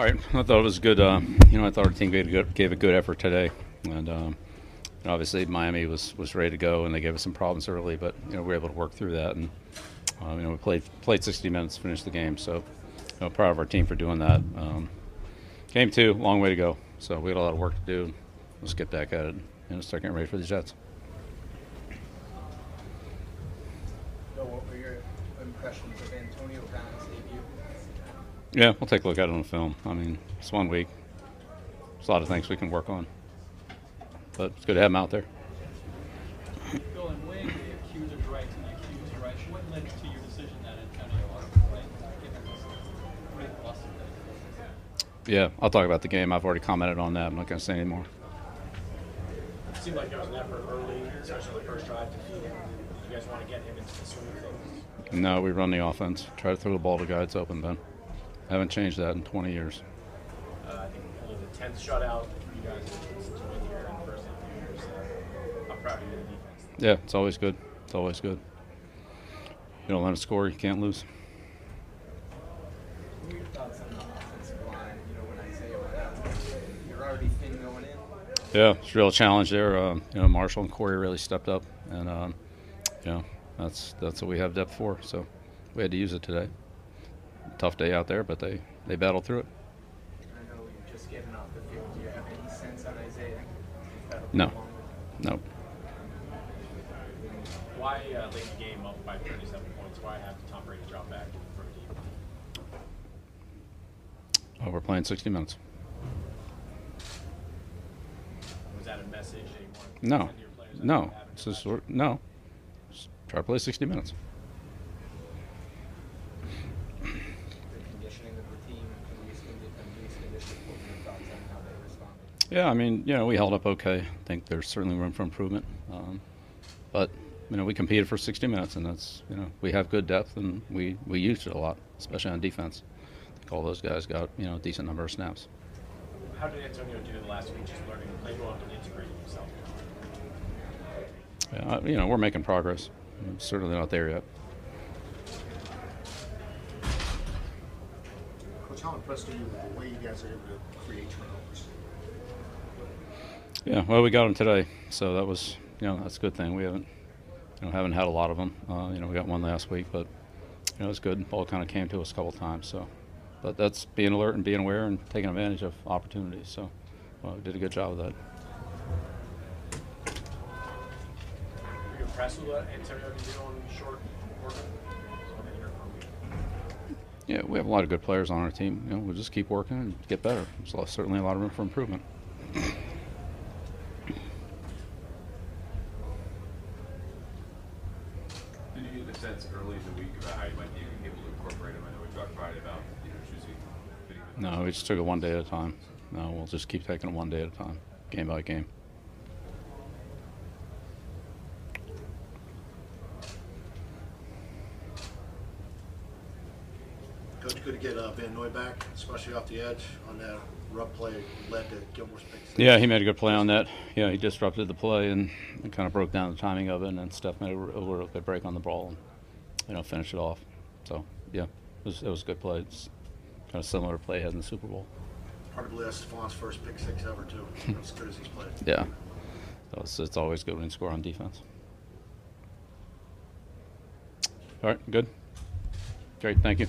All right, I thought it was good. Uh, you know, I thought our team gave a good, gave a good effort today, and um, obviously Miami was, was ready to go, and they gave us some problems early, but you know we were able to work through that, and um, you know we played played 60 minutes, finished the game, so you know, proud of our team for doing that. Um, game two, long way to go, so we had a lot of work to do. Let's get back at it and start getting ready for the Jets. What were your impressions of Antonio Brown's debut? Yeah, we'll take a look at it on the film. I mean, it's one week. There's a lot of things we can work on, but it's good to have him out there. Bill, and weighing the accuser's rights and the accused's rights, what led to your decision that Antonio right, given this great loss? Yeah, I'll talk about the game. I've already commented on that. I'm not going to say anymore. It seemed like there was an effort early, especially the first drive to feed him. You guys want to get him into the swing of things? No, we run the offense. Try to throw the ball to guys open, Ben. Haven't changed that in 20 years. Uh, I think only the tenth shutout for you guys to win here in the first few years. Uh, I'm proud of you, the defense. Yeah, it's always good. It's always good. You don't let them score, you can't lose. What were your thoughts on the offensive line? You know, when Isaiah went out, you're already thin going in. Yeah, it's a real challenge there. Um, you know, Marshall and Corey really stepped up, and um, you know that's that's what we have depth for. So we had to use it today. Tough day out there, but they they battled through it. I know you're just getting off the field. Do you have any sense on Isaiah? if that'll be No. long? No, Why uh, late the game up by 37 points? Why have Tom Brady drop back for a deep? oh, we're playing 60 minutes. Was that a message that you wanted to No, send to your players? no, having it's to just no. Just try to play 60 minutes. The conditioning of the team, and Luis condi- Luis. What were your thoughts on how they responded? Yeah, I mean, you know, we held up okay. I think there's certainly room for improvement. Um, but, you know, we competed for 60 minutes, and that's, you know, we have good depth, and we, we used it a lot, especially on defense. I think all those guys got, you know, a decent number of snaps. How did Antonio do the last week just learning the playbook and integrating himself? Yeah, you know, we're making progress. I'm certainly not there yet. Coach, how impressed are you with the way you guys are able to create turnovers? Yeah, well, we got them today, so that was, you know, that's a good thing. We haven't, you know, haven't had a lot of them. Uh, you know, we got one last week, but you know, it's good. Ball kind of came to us a couple times, so. But that's being alert and being aware and taking advantage of opportunities. So, well, we did a good job of that. Were you impressed with what Antonio did on short work? So, in your week? Yeah, we have a lot of good players on our team. You know, we'll just keep working and get better. There's certainly a lot of room for improvement. Did you get a sense early in the week about how you might be able to incorporate them? I know we talked Friday about you know choosing. No, we just took it one day at a time. No, we'll just keep taking it one day at a time, game by game. Good to get uh, Van Noy back, especially off the edge on that rub play led to Gilmore's pick. six. Yeah, he made a good play on that. Yeah, he disrupted the play and, kind of broke down the timing of it, and then Steph made a, a real good break on the ball and you know finished it off. So yeah, it was, it was a good play. It's kind of similar to play he had in the Super Bowl. Arguably that's Stephon's first pick six ever too, as good as he's played. Yeah, so it's, it's always good when you score on defense. All right, good. Great, thank you.